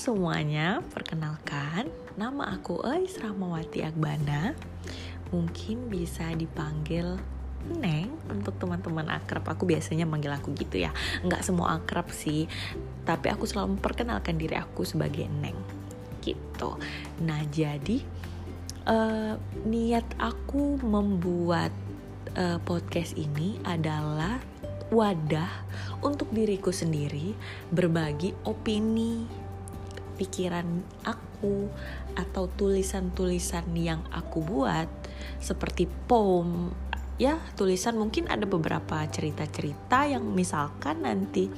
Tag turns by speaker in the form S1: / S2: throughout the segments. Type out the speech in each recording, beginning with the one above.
S1: semuanya, perkenalkan nama aku Ais Rahmawati Agbana. Mungkin bisa dipanggil Neng untuk teman-teman akrab aku biasanya manggil aku gitu ya. Nggak semua akrab sih, tapi aku selalu memperkenalkan diri aku sebagai Neng gitu. Nah jadi uh, niat aku membuat uh, podcast ini adalah wadah untuk diriku sendiri berbagi opini, pikiran aku atau tulisan-tulisan yang aku buat seperti poem ya tulisan mungkin ada beberapa cerita-cerita yang misalkan nanti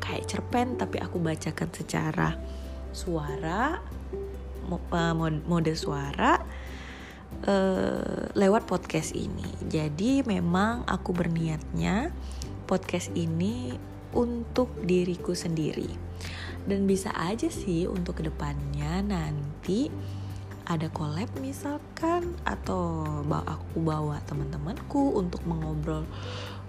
S1: kayak cerpen tapi aku bacakan secara suara eh, mode suara uh, lewat podcast ini. Jadi memang aku berniatnya podcast ini untuk diriku sendiri. Dan bisa aja sih untuk ke depannya nanti ada collab misalkan atau aku bawa teman-temanku untuk mengobrol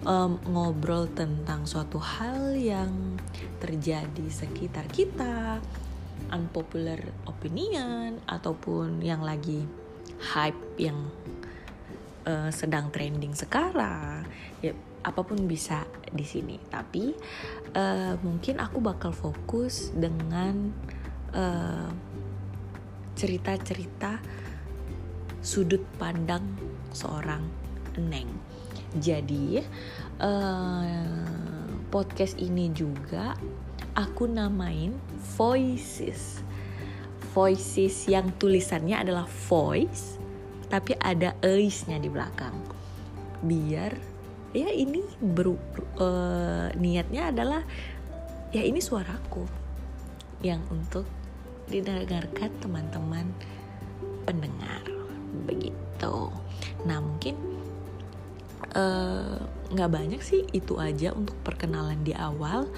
S1: um, ngobrol tentang suatu hal yang terjadi sekitar kita. Unpopular opinion ataupun yang lagi hype yang uh, sedang trending sekarang. Ya apa pun bisa di sini. Tapi uh, mungkin aku bakal fokus dengan uh, cerita-cerita sudut pandang seorang neng. Jadi uh, podcast ini juga aku namain voices. Voices yang tulisannya adalah voice tapi ada eisnya di belakang. Biar ya ini ber, uh, niatnya adalah ya ini suaraku yang untuk didengarkan teman-teman pendengar. Begitu. Nah mungkin eh, nggak uh, banyak sih itu aja untuk perkenalan di awal.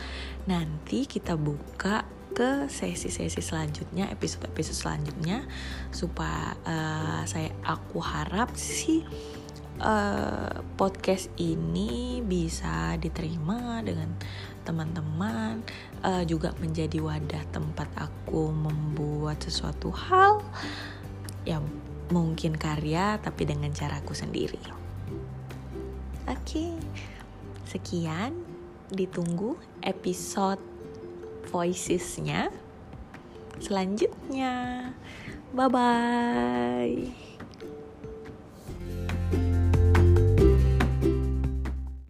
S1: Nanti kita buka ke sesi-sesi selanjutnya, episode-episode selanjutnya supaya uh, saya aku harap sih uh, podcast ini bisa diterima dengan teman-teman uh, juga menjadi wadah tempat aku membuat sesuatu hal yang mungkin karya tapi dengan caraku sendiri. Oke, okay. sekian ditunggu episode voicesnya selanjutnya. Bye bye.